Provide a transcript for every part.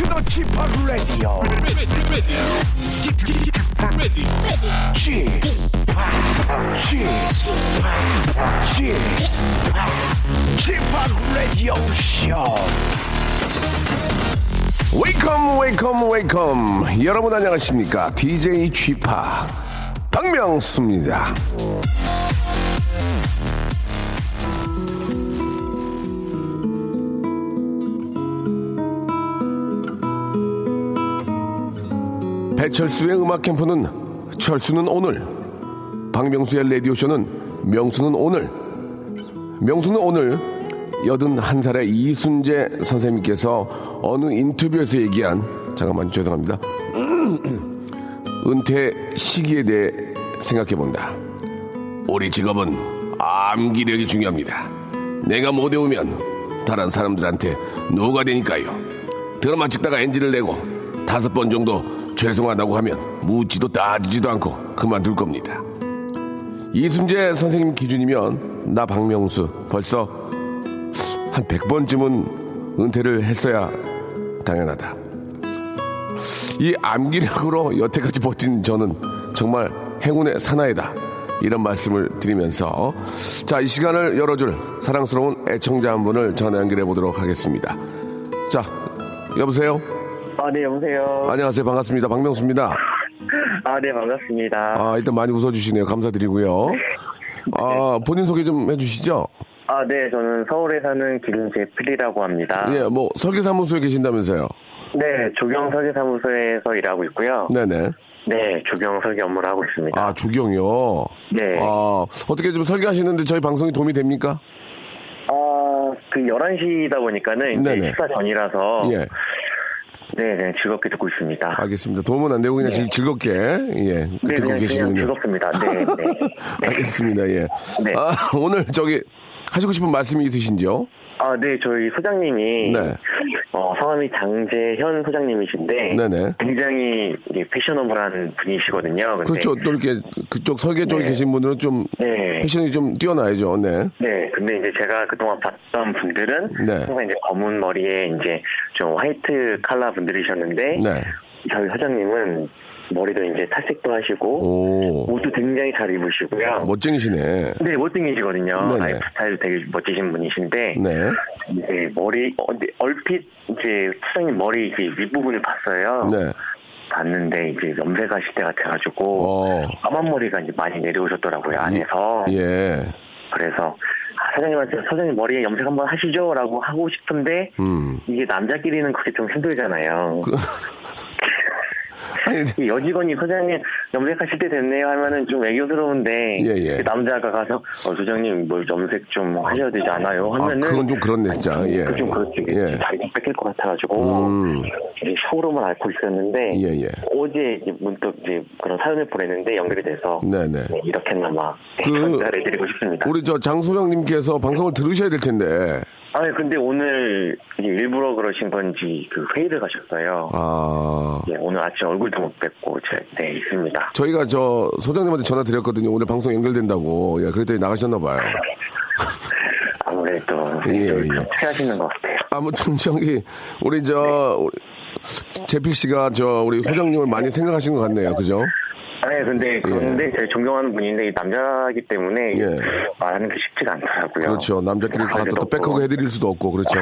to the Chip Radio. Chip, Chip, Chip, Radio Show. 웨이컴 웨이컴 웨이컴 여러분 안녕하십니까 DJ 쥐파 박명수입니다 배철수의 음악 캠프는 철수는 오늘 박명수의 라디오쇼는 명수는 오늘. 명수는 오늘 81살의 이순재 선생님께서 어느 인터뷰에서 얘기한 잠깐만 죄송합니다. 은퇴 시기에 대해 생각해 본다. 우리 직업은 암기력이 중요합니다. 내가 못 외우면 다른 사람들한테 누가 되니까요. 드라마 찍다가 엔진을 내고 다섯 번 정도 죄송하다고 하면 묻지도 따지지도 않고 그만둘 겁니다. 이순재 선생님 기준이면 나 박명수 벌써 한 100번쯤은 은퇴를 했어야 당연하다. 이 암기력으로 여태까지 버틴 저는 정말 행운의 사나이다. 이런 말씀을 드리면서 자, 이 시간을 열어줄 사랑스러운 애청자 한 분을 전화 연결해 보도록 하겠습니다. 자, 여보세요? 아, 네, 여보세요. 안녕하세요. 반갑습니다. 박명수입니다. 아, 네, 반갑습니다. 아, 일단 많이 웃어주시네요. 감사드리고요. 아, 본인 소개 좀 해주시죠. 아, 네, 저는 서울에 사는 김재필이라고 합니다. 예, 뭐, 설계사무소에 계신다면서요. 네, 조경 설계사무소에서 일하고 있고요. 네네. 네, 조경 설계 업무를 하고 있습니다. 아, 주경이요? 네. 아, 어떻게 좀 설계하시는데 저희 방송이 도움이 됩니까? 아, 그 11시다 보니까 는 이제 네네. 식사 전이라서 예, 네, 네, 즐겁게 듣고 있습니다. 알겠습니다. 도움은 안 되고 그냥 즐- 즐겁게, 예, 네, 듣고 계시는군요. 즐겁습니다. 네, 네. 네. 알겠습니다, 예. 네. 아, 오늘 저기, 하시고 싶은 말씀이 있으신지요? 아, 네, 저희 소장님이 네. 어, 성함이 장재현 소장님이신데 네네. 굉장히 패셔너블한 분이시거든요. 근데 그렇죠. 또 이렇게 그쪽 설계 쪽에 네. 계신 분들은 좀 네. 패션이 좀 뛰어나야죠. 네. 네, 근데 이제 제가 그동안 봤던 분들은 네. 항상 이제 검은 머리에 이제 좀 화이트 칼라 분들이셨는데 네. 저희 사장님은 머리도 이제 탈색도 하시고 오. 옷도 굉장히 잘 입으시고요. 멋쟁이시네. 네. 네네. 라이프 스타일 되게 멋지신 분이신데 네. 이제 머리 얼핏 이제 사장님 머리 이제 윗부분을 봤어요. 네. 봤는데 이제 염색하실 때 같아가지고 어. 까만 머리가 이제 많이 내려오셨더라고요 안에서. 예. 그래서 아, 사장님한테 사장님 머리에 염색 한번 하시죠라고 하고 싶은데 음. 이게 남자끼리는 그게 좀 힘들잖아요. 그 아니, 이 여직원이 사장님 염색하실 때 됐네요 하면은 좀 애교스러운데 예, 예. 그 남자가 가서 어 소장님 뭐 염색 좀 하셔야 되지 않아요 아, 하면은 그건 좀 그렇네, 진짜. 예. 그좀 그렇지 예. 자리가 뺏길 것 같아가지고 음. 속으로만 앓고 있었는데 예, 예. 어제 이제 문득 이제 그런 사연을 보냈는데 연결이 돼서 네 네. 네, 이렇게나마 그- 전달해드리고 싶습니다. 우리 저 장소장님께서 방송을 들으셔야 될 텐데. 아니 근데 오늘 일부러 그러신 건지 그 회의를 가셨어요. 아. 예, 오늘 아침 얼굴도 못 뵙고 제, 네 있습니다. 저희가 저 소장님한테 전화 드렸거든요. 오늘 방송 연결된다고. 예, 그랬더니 나가셨나 봐요. 아무래도 예, 예. 하시는 것 같아요. 아무튼 저기, 우리 저, 우리 재필 씨가 저, 우리 소장님을 많이 생각하시는 것 같네요. 그죠? 아니 근데 그런데 제가 존경하는 분인데 이 남자이기 때문에 예. 말하는 게 쉽지가 않더라고요. 그렇죠. 남자끼리 가서 또 가게도 back hug. 해드릴 수도 없고, 그렇죠.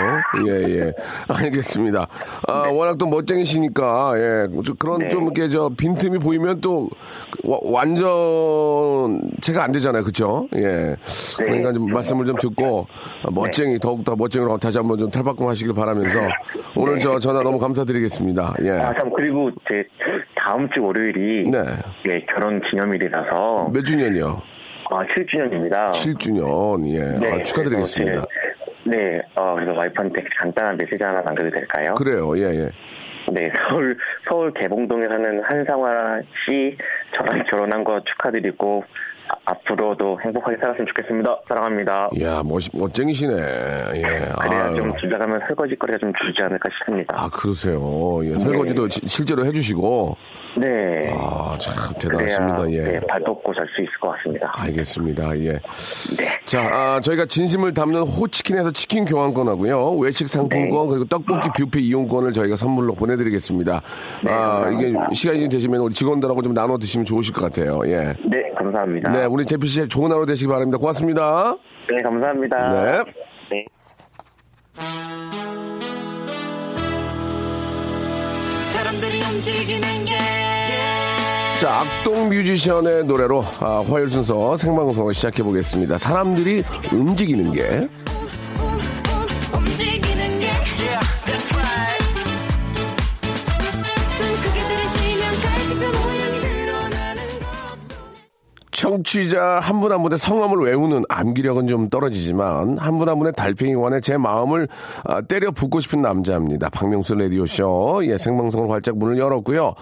예, 예. 알겠습니다. 아, 네. 워낙 또 멋쟁이시니까, 예. 좀 그런 네. 좀 이렇게 저 빈틈이 보이면 또 와- 완전체가 안 되잖아요. 그렇죠? 예. 그러니까 좀 말씀을 좀 듣고 아, 멋쟁이, 더욱더 멋쟁이로 다시 한번 좀 탈바꿈 하시길 바라면서 오늘 저 전화 너무 감사드리겠습니다. 예. 네. 아, 참, 그리고 제 다음 주 월요일이 네. 예, 결혼 기념일이라서 몇 주년이요? 아, 7주년입니다. 7주년. 예. 아, 축하드리겠습니다. 네, 어, 그래서 와이프한테 간단한 메시지 하나 남겨도 될까요? 그래요. 예, 예. 네, 서울, 서울 개봉동에 사는 한상화 씨, 저랑 결혼한 거 축하드리고, 아, 앞으로도 행복하게 살았으면 좋겠습니다. 사랑합니다. 이야, 멋, 멋쟁이시네. 예. 그래야 아유. 좀 주자가면 설거지 거리가 좀 줄지 않을까 싶습니다. 아, 그러세요. 예, 설거지도 시- 실제로 해주시고. 네. 아, 참 대단하십니다. 예. 네, 발 뻗고 잘 수 있을 것 같습니다. 알겠습니다. 예. 네. 자, 아, 저희가 진심을 담는 호치킨에서 치킨 교환권하고요. 외식 상품권 네. 그리고 떡볶이 뷔페 이용권을 저희가 선물로 보내드리겠습니다. 네, 아, 이게 감사합니다. 시간이 되시면 우리 직원들하고 좀 나눠 드시면 좋으실 것 같아요. 예. 네, 감사합니다. 네, 우리 제피 씨 좋은 하루 되시기 바랍니다. 고맙습니다. 네, 감사합니다. 네. 네. 자, 악동 뮤지션의 노래로 아, 화요일 순서 생방송을 시작해 보겠습니다. 사람들이 움직이는 게 움직이는 게 청취자 한 분 한 분의 성함을 외우는 암기력은 좀 떨어지지만 한 분 한 분의 달팽이관에 제 마음을 아, 때려 붓고 싶은 남자입니다. 박명수 라디오쇼 예 생방송을 활짝 문을 열었고요.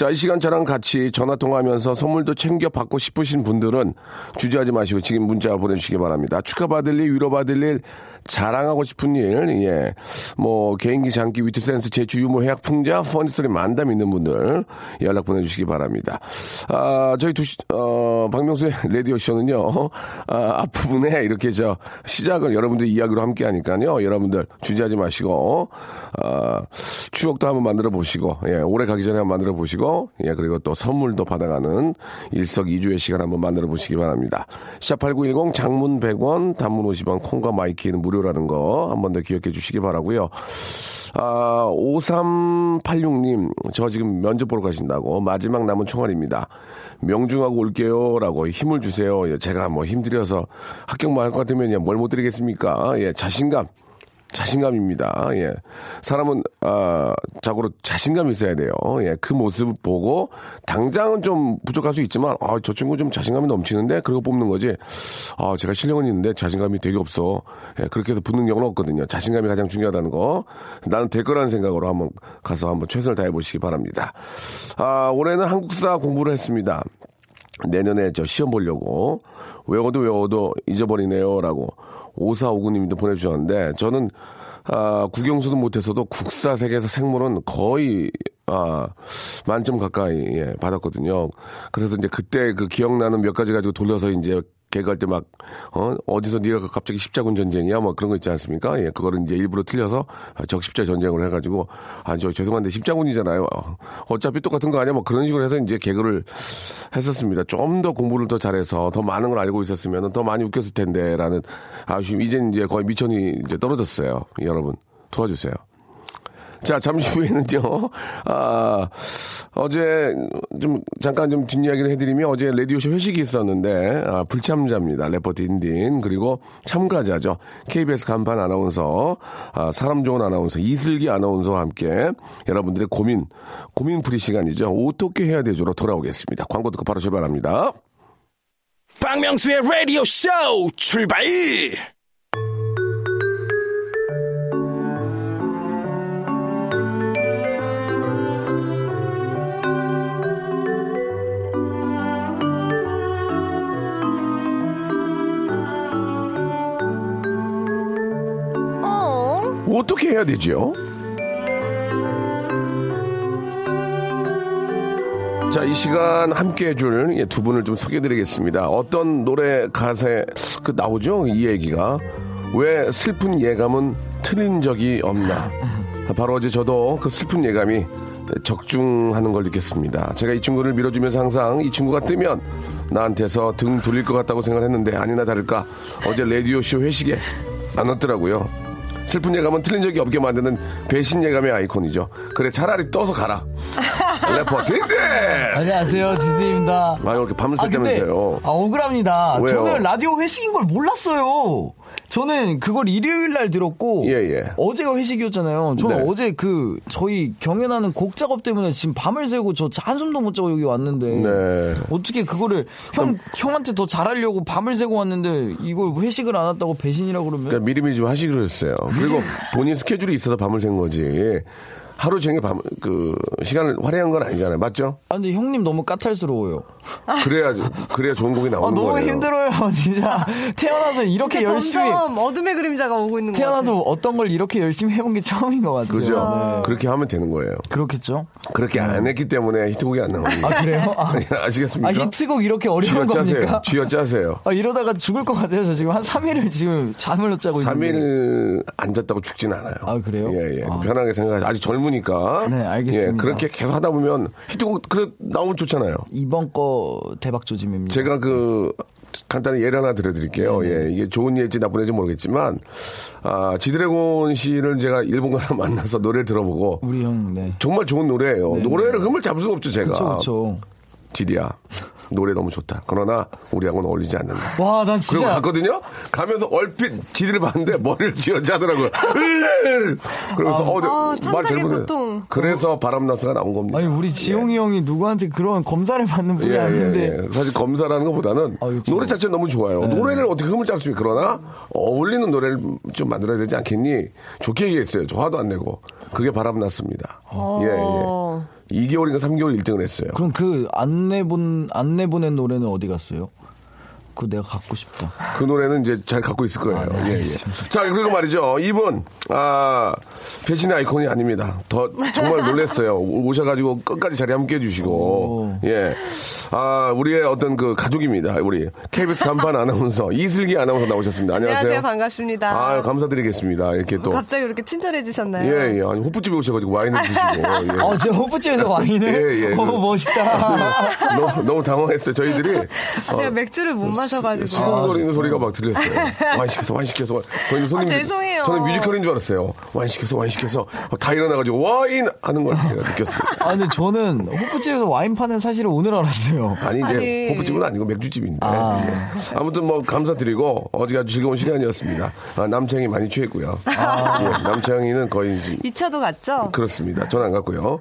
자 이 시간 저랑 같이 전화 통화하면서 선물도 챙겨 받고 싶으신 분들은 주저하지 마시고 지금 문자 보내주시기 바랍니다. 축하받을 일 위로받을 일 자랑하고 싶은 일, 예. 뭐, 개인기, 장기, 위트 센스, 재주, 유머, 해학, 풍자, 퍼니스리 만담 있는 분들 연락 보내주시기 바랍니다. 아, 저희 두, 시, 어, 박명수의 라디오쇼는요, 아, 앞부분에 이렇게 저, 시작을 여러분들 이야기로 함께 하니까요. 여러분들 주저하지 마시고, 아, 추억도 한번 만들어 보시고, 예, 오래 가기 전에 한번 만들어 보시고, 예, 그리고 또 선물도 받아가는 일석이조의 시간 한번 만들어 보시기 바랍니다. 샵8910 장문 100원, 단문 50원, 콩과 마이 K는 무료라는 거 한 번 더 기억해 주시기 바라고요 아, 5386님, 저 지금 면접 보러 가신다고 마지막 남은 총알입니다. 명중하고 올게요. 라고 힘을 주세요. 예, 제가 뭐 힘들여서 합격만 할 것 같으면 예, 뭘 못 드리겠습니까? 예, 자신감. 자신감입니다. 예. 사람은, 아, 자고로 자신감이 있어야 돼요. 예. 그 모습을 보고, 당장은 좀 부족할 수 있지만, 아, 저 친구 좀 자신감이 넘치는데? 그리고 뽑는 거지. 아, 제가 실력은 있는데 자신감이 되게 없어. 예. 그렇게 해서 붙는 경우는 없거든요. 자신감이 가장 중요하다는 거. 나는 될 거라는 생각으로 한번 가서 한번 최선을 다해 보시기 바랍니다. 아, 올해는 한국사 공부를 했습니다. 내년에 저 시험 보려고 외워도 외워도 잊어버리네요 라고 오사오구님도 보내주셨는데 저는 아, 국영수도 못해서도 국사 세계에서 생물은 거의 아, 만점 가까이 예, 받았거든요. 그래서 이제 그때 그 기억나는 몇 가지 가지고 돌려서 이제 개그할 때 막, 어, 어디서 네가 갑자기 십자군 전쟁이야? 뭐 그런 거 있지 않습니까? 예, 그거를 이제 일부러 틀려서 적십자 전쟁으로 해가지고, 아, 저 죄송한데 십자군이잖아요. 어, 어차피 똑같은 거 아니야? 뭐 그런 식으로 해서 이제 개그를 했었습니다. 좀 더 공부를 더 잘해서 더 많은 걸 알고 있었으면 더 많이 웃겼을 텐데, 라는 아쉬움. 이젠 이제 거의 미천이 이제 떨어졌어요. 여러분, 도와주세요. 자, 잠시 후에는요, 아, 어제 좀 잠깐 좀 뒷이야기를 해드리면 어제 라디오쇼 회식이 있었는데, 아, 불참자입니다. 래퍼 딘딘. 그리고 참가자죠. KBS 간판 아나운서, 아, 사람 좋은 아나운서, 이슬기 아나운서와 함께 여러분들의 고민, 고민풀이 시간이죠. 어떻게 해야 되죠로 돌아오겠습니다. 광고 듣고 바로 출발합니다. 박명수의 라디오 쇼 출발! 해야 되죠? 자, 이 시간 함께 해줄 예, 두 분을 좀 소개해드리겠습니다. 어떤 노래 가사에 그 나오죠? 이 얘기가. 왜 슬픈 예감은 틀린 적이 없나? 바로 어제 저도 그 슬픈 예감이 적중하는 걸 느꼈습니다. 제가 이 친구를 밀어주면서 항상 이 친구가 뜨면 나한테서 등 돌릴 것 같다고 생각했는데 아니나 다를까 어제 라디오쇼 회식에 나눴더라고요. 슬픈 예감은 틀린 적이 없게 만드는 배신 예감의 아이콘이죠. 그래 차라리 떠서 가라. 래퍼 딘딘. 안녕하세요, 디디입니다. 아 이렇게 밤을 아, 샜다면서요. 아, 억울합니다. 왜요? 저는 라디오 회식인 걸 몰랐어요. 저는 그걸 일요일 날 들었고 예, 예. 어제가 회식이었잖아요. 저는 네. 어제 그 저희 경연하는 곡 작업 때문에 지금 밤을 새고 저 한숨도 못 자고 여기 왔는데 네. 어떻게 그거를 형 형한테 더 잘하려고 밤을 새고 왔는데 이걸 회식을 안 왔다고 배신이라고 그러면 그러니까 미리미리 좀 하시기로 했어요. 그리고 본인 스케줄이 있어서 밤을 샌 거지. 하루 종일 밤, 그, 시간을 활용한 건 아니잖아요. 맞죠? 아 근데 형님 너무 까탈스러워요. 그래야, 그래야 좋은 곡이 아 나오는 너무 거예요. 힘들어요 진짜 태어나서 이렇게 진짜 열심히 점점 어둠의 그림자가 오고 있는 거 태어나서 같아요. 어떤 걸 이렇게 열심히 해본 게 처음인 것 같아요. 그죠? 네. 그렇게 하면 되는 거예요. 그렇겠죠? 그렇게 안 했기 때문에 히트곡이 안 나옵니다. 아 그래요? 아, 아시겠습니까? 아 히트곡 이렇게 어려운. 겁니까? 쥐어 짜세요. 아 이러다가 죽을 것 같아요. 저 지금 한 3일을 지금 잠을 못 자고 있는데. 3일 앉았다고 죽진 않아요. 아, 그래요? 예, 예. 아. 편하게 생각하지. 아직 젊 으니까. 네, 알겠습니다. 예, 그렇게 계속 하다 보면 히트곡 그래 나오면 좋잖아요. 이번 거 대박 조짐입니다. 제가 그 간단히 예를 하나 들려드릴게요. 네, 예, 이게 좋은 예일지 나쁜 예일지 모르겠지만 아 지드래곤 씨를 제가 일본 가서 만나서 노래를 들어보고 우리 형, 네. 정말 좋은 노래예요. 네, 노래를 흠을 잡을 수가 없죠, 제가. 그쵸, 그쵸. 지디야 노래 너무 좋다. 그러나 우리하고는 어울리지 않는다. 와, 난 그리고 진짜. 갔거든요. 가면서 얼핏 지디를 봤는데 머리를 쥐어짜더라고요. 그러면서 어, 아, 네, 말 창작의 잘못해. 고통. 그래서 바람나스가 나온 겁니다. 아니, 우리 지용이 형이 누구한테 그런 검사를 받는 분이 예, 아닌데. 예, 예. 사실 검사라는 것보다는 아. 노래 자체는 너무 좋아요. 노래를 어떻게 흠을 잡습니까? 그러나 어울리는 노래를 좀 만들어야 되지 않겠니? 좋게 얘기했어요. 저 화도 안 내고. 그게 바람났습니다. 예, 예. 2개월인가 3개월 1등을 했어요. 그럼 그 안내 본, 안내 보낸 노래는 어디 갔어요? 그거 내가 갖고 싶다. 그 노래는 이제 잘 갖고 있을 거예요. 아, 네, 예, 예. 자, 그리고 말이죠. 이분, 아, 배신의 아이콘이 아닙니다. 더, 정말 놀랬어요. 오- 오셔가지고 끝까지 자리 함께 해주시고. 오. 예. 아, 우리의 어떤 그 가족입니다. 우리 KBS 간판 아나운서, 이슬기 아나운서 나오셨습니다. 안녕하세요. 안녕하세요. 반갑습니다. 아, 감사드리겠습니다. 이렇게 또. 갑자기 이렇게 친절해지셨나요? 예, 예. 아니, 호프집에 오셔가지고 와인을 드시고. 예. 어, 제가 호프집에서 와인을? 예, 예. 어, 멋있다. 너무, 너무 당황했어요. 저희들이. 어, 제가 맥주를 못 마셔가지고. 수동거리는 소리가 막 들렸어요. 와인 시켜서 와인 시켜서 거기 손님 아, 죄송해요. 저는 뮤지컬인 줄 알았어요. 와인 시켜서 와인 시켜서 다 일어나가지고 와인 하는 걸 제가 느꼈습니다. 아, 근데 저는 호프집에서 와인 파는 사실을 오늘 알았어요. 아니 이제 아니. 호프집은 아니고 맥주집인데 아. 예. 아무튼 뭐 감사드리고 어제 아주 즐거운 시간이었습니다. 아, 남창이 많이 취했고요. 예, 남창이는 거의 이제 2차도 갔죠? 그렇습니다. 저는 안 갔고요.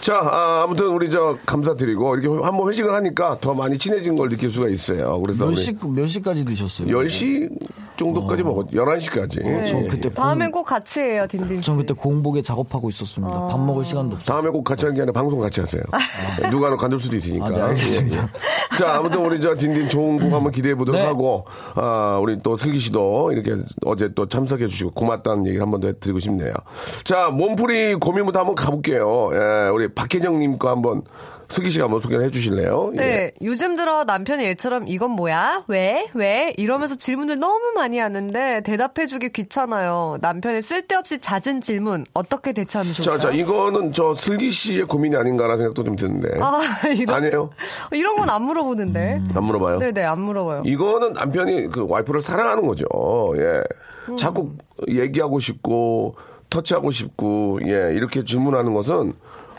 자, 아, 무튼 우리 저 감사드리고 이렇게 한번 회식을 하니까 더 많이 친해진 걸 느낄 수가 있어요. 그래서 몇 우리 시, 몇 시까지 드셨어요? 10시 정도까지 먹었, 11시까지. 네. 저 그때 다음엔 꼭 같이 해요, 딘딘 씨. 전 그때 공복에 작업하고 있었습니다. 밥 먹을 시간도 없어요. 다음에 꼭 같이 하는 게 아니라 방송 같이 하세요. 누가 는 관둘 수도 있으니까. 아, 네, 알겠습니다. 예, 예. 자, 아무튼 우리 저 딘딘 좋은 곡 한번 기대해 보도록 네. 하고, 아, 우리 또 슬기 씨도 이렇게 어제 또 참석해 주시고 고맙다는 얘기 한 번 더 드리고 싶네요. 자, 몸풀이 고민부터 한번 가볼게요. 예, 우리 박혜정님 거 한번 슬기 씨가 한번 소개를 해 주실래요? 예. 네, 요즘 들어 남편이 얘처럼 이건 뭐야? 왜? 왜? 이러면서 질문을 너무 많이 하는데 대답해주기 귀찮아요. 남편의 쓸데없이 잦은 질문 어떻게 대처하면 자, 좋을까요? 자, 이거는 저 슬기 씨의 고민이 아닌가라는 생각도 좀 드는데. 아, 이런, 아니에요? 이런 건 안 물어보는데. 안 물어봐요? 네네, 안 물어봐요. 이거는 남편이 그 와이프를 사랑하는 거죠. 예. 음. 자꾸 얘기하고 싶고, 터치하고 싶고, 예. 이렇게 질문하는 것은,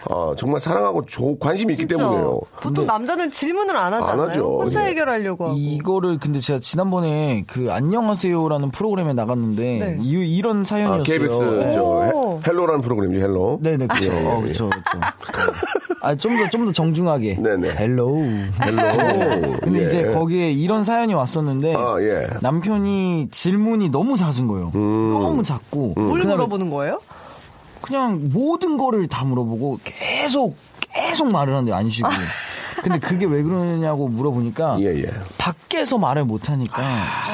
어, 정말 사랑하고 조- 관심이 있기 진짜. 때문에요. 보통 남자는 질문을 안 하잖아요. 안 하죠. 혼자 예. 해결하려고 하고. 이거를 근데 제가 지난번에 그 안녕하세요라는 프로그램에 나갔는데 네. 이, 런 사연이었어요. 아, KBS. 저. Hel- Hello라는 프로그램이죠, Hello. 네네 그렇죠. 예, 어, 예. 그렇죠, 그렇죠. 아, 좀 더 좀 더 정중하게. 네네. Hello. Hello. 근데 예. 이제 거기에 이런 사연이 왔었는데 아, 예. 남편이 질문이 너무 잦은 거예요. 음. 너무 잦고 뭘 그다음에 물어보는 거예요? 그냥 모든 거를 다 물어보고 계속 계속 말을 하는데 안 쉬고. 근데 그게 왜 그러냐고 물어보니까 예, 예. 밖에서 말을 못 하니까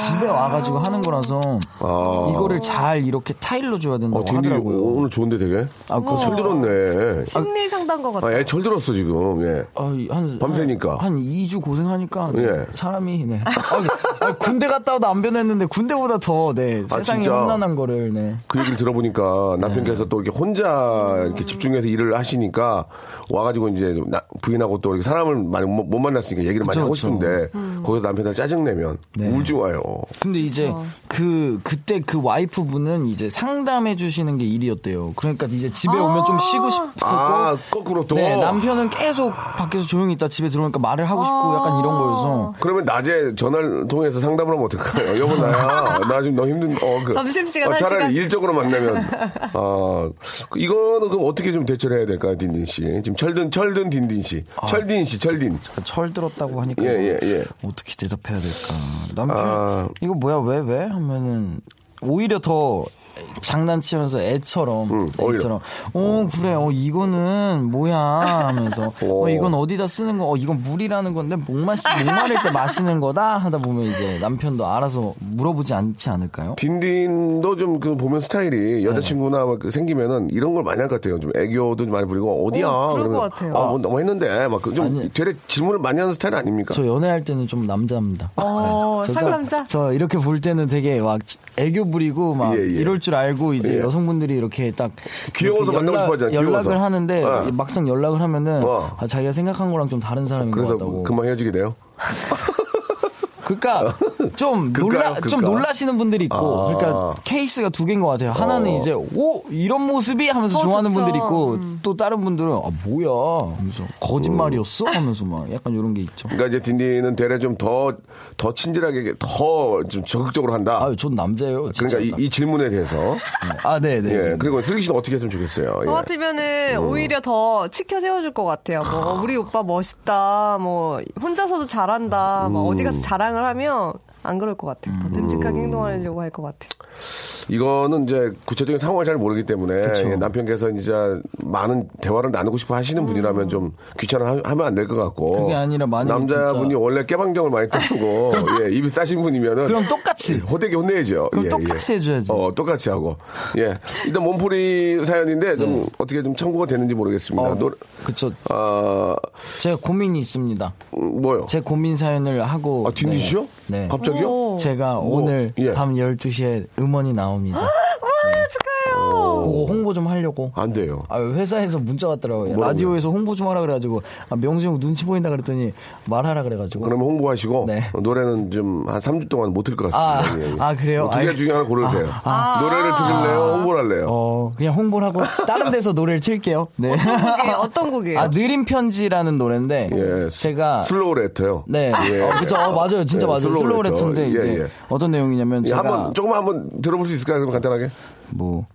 집에 와가지고 하는 거라서 아. 이거를 잘 이렇게 타일러 줘야 된다고 어, 딘딘 하더라고요. 오늘 좋은데 되게? 아, 그거 철 들었네. 심리 상담가 같아요. 아, 애 철 들었어, 지금. 예. 아, 한 밤새니까. 한, 한 2주 고생하니까 예. 사람이 네. 아, 아, 군대 갔다 와도 안 변했는데 군대보다 더 네, 아, 세상에? 험난한 거를 네. 그 얘기를 들어보니까 남편께서 또 이렇게 혼자 이렇게 집중해서 일을 하시니까 와가지고 이제 나- 부인하고 또 이렇게 사람을 많이 못, 못 만났으니까 얘기를 많이 그쵸, 하고. 싶은데 거기서 남편한테 짜증내면 네. 우울증 와요. 근데 이제 그 그때 그 와이프분은 이제 상담해 주시는 게 일이었대요. 그러니까 이제 집에 오면 좀 쉬고 싶고 아, 거꾸로 또. 네, 남편은 계속 밖에서 조용히 있다 집에 들어오니까 말을 하고 싶고 약간 이런 거여서 그러면 낮에 전화를 통해서 상담을 하면 어떨까요? 여보 나야 나 지금 너무 힘든 어, 그, 점심시간 어, 한 차라리 시간? 일적으로 만나면 아 이거는 그럼 어떻게 좀 대처를 해야 될까요 딘딘 씨 지금 철든 철든 딘딘 씨 철딘 씨 철 딘철 들었다고 하니까 예, 예, 예. 어떻게 대답해야 될까? 남편 아. 이거 뭐야 왜 왜 하면은 오히려 더 장난치면서 애처럼 음. 애처럼 어 그래 어 이거는 뭐야 하면서 오. 어 이건 어디다 쓰는 거 어 이건 물이라는 건데 목마시 목마를 때 마시는 거다 하다 보면 이제 남편도 알아서 물어보지 않지 않을까요? 딘딘도 좀 그 보면 스타일이 여자친구나 막그 생기면은 이런 걸 많이 할 것 같아요. 좀 애교도 좀 많이 부리고 어디야? 어, 그러면 것 같아요. 아, 뭐, 뭐 했는데 막좀. 되레 질문을 많이 하는 스타일 아닙니까? 저 연애할 때는 좀 남자입니다. 어, 저 상남자? 저 이렇게 볼 때는 되게 막 애교 부리고 막 예, 예. 이럴 줄 알고 이제 예. 여성분들이 이렇게 딱 귀여워서 이렇게 만나고 싶어 하잖아요, 연락을 귀여워서. 하는데 어. 막상 연락을 하면은 어. 아, 자기가 생각한 거랑 좀 다른 사람인 것 그래서 같다고. 금방 헤어지게 돼요. 그러니까 좀 놀라 그까요? 좀? 놀라시는 분들이 있고 아. 그러니까 케이스가 두 개인 것 같아요. 하나는 어. 이제 오 이런 모습이 하면서 어, 좋아하는 좋죠. 분들이 있고 음. 또 다른 분들은 아 뭐야 하면서 거짓말이었어 하면서 막 약간 이런 게 있죠. 그러니까 이제 딘딘은 대래 좀 더 더 친절하게 더 좀 적극적으로 한다. 아유 전 남자예요. 진짜. 그러니까 이, 이 질문에 대해서 아 네네. 예 그리고 슬기 씨는 어떻게 했으면 좋겠어요. 저 예. 같으면은 오히려 더 치켜 세워줄 것 같아요. 뭐 우리 오빠 멋있다. 뭐 혼자서도 잘한다. 막 어디 가서 자랑을 하면 안 그럴 것 같아요. 더 듬직하게 행동하려고 할 것 같아요. 이거는 이제 구체적인 상황을 잘 모르기 때문에 그쵸. 예, 남편께서 이제 많은 대화를 나누고 싶어 하시는 분이라면 좀 귀찮아 하면 안 될 것 같고 그게 아니라 남자분이 진짜- 원래 깨방정을 많이 뜨고 예, 입이 싸신 분이면은 그럼 똑같이. 호되게 혼내야죠. 그럼 예, 똑같이 예. 해줘야지. 어, 똑같이 하고. 예. 일단 몸풀이 사연인데 좀 어떻게 좀 청구가 되는지 모르겠습니다. 네. 어, 노래- 그쵸. 아, 제가 고민이 있습니다. 음, 뭐요? 제 고민 사연을 하고. 아, 딘딘 씨요? 네. 갑자기요? 오. 제가 뭐, 오늘 예. 밤 12시에 음원이 나옵니다. 그거 홍보 좀 하려고. 안 돼요. 아, 회사에서 문자 왔더라고요. 뭐라고요? 라디오에서 홍보 좀 하라 그래가지고, 아, 명수 형 눈치 보인다 그랬더니 말하라 그래가지고. 그러면 홍보하시고 네. 노래는 좀 한 3주 동안 못 틀 것 아, 같습니다. 예, 예. 아, 그래요? 두개 알- 중에 하나 고르세요. 아, 노래를 들을래요? 홍보를 할래요? 어, 그냥 홍보를 하고 다른 데서 노래를 틀게요. 네. 곡이에요? 어떤 곡이에요? 아, 느린 편지라는 노래인데. 예. 제가. Slow Letter요. 네. 예. 어, 그죠. 어, 맞아요. 진짜 예, 맞아요. Slow Slow Letter. Letter인데 예, 이제 예. 어떤 내용이냐면 예, 제가 한번 조금 한번 들어볼 수 있을까요? 그럼 간단하게. 뭐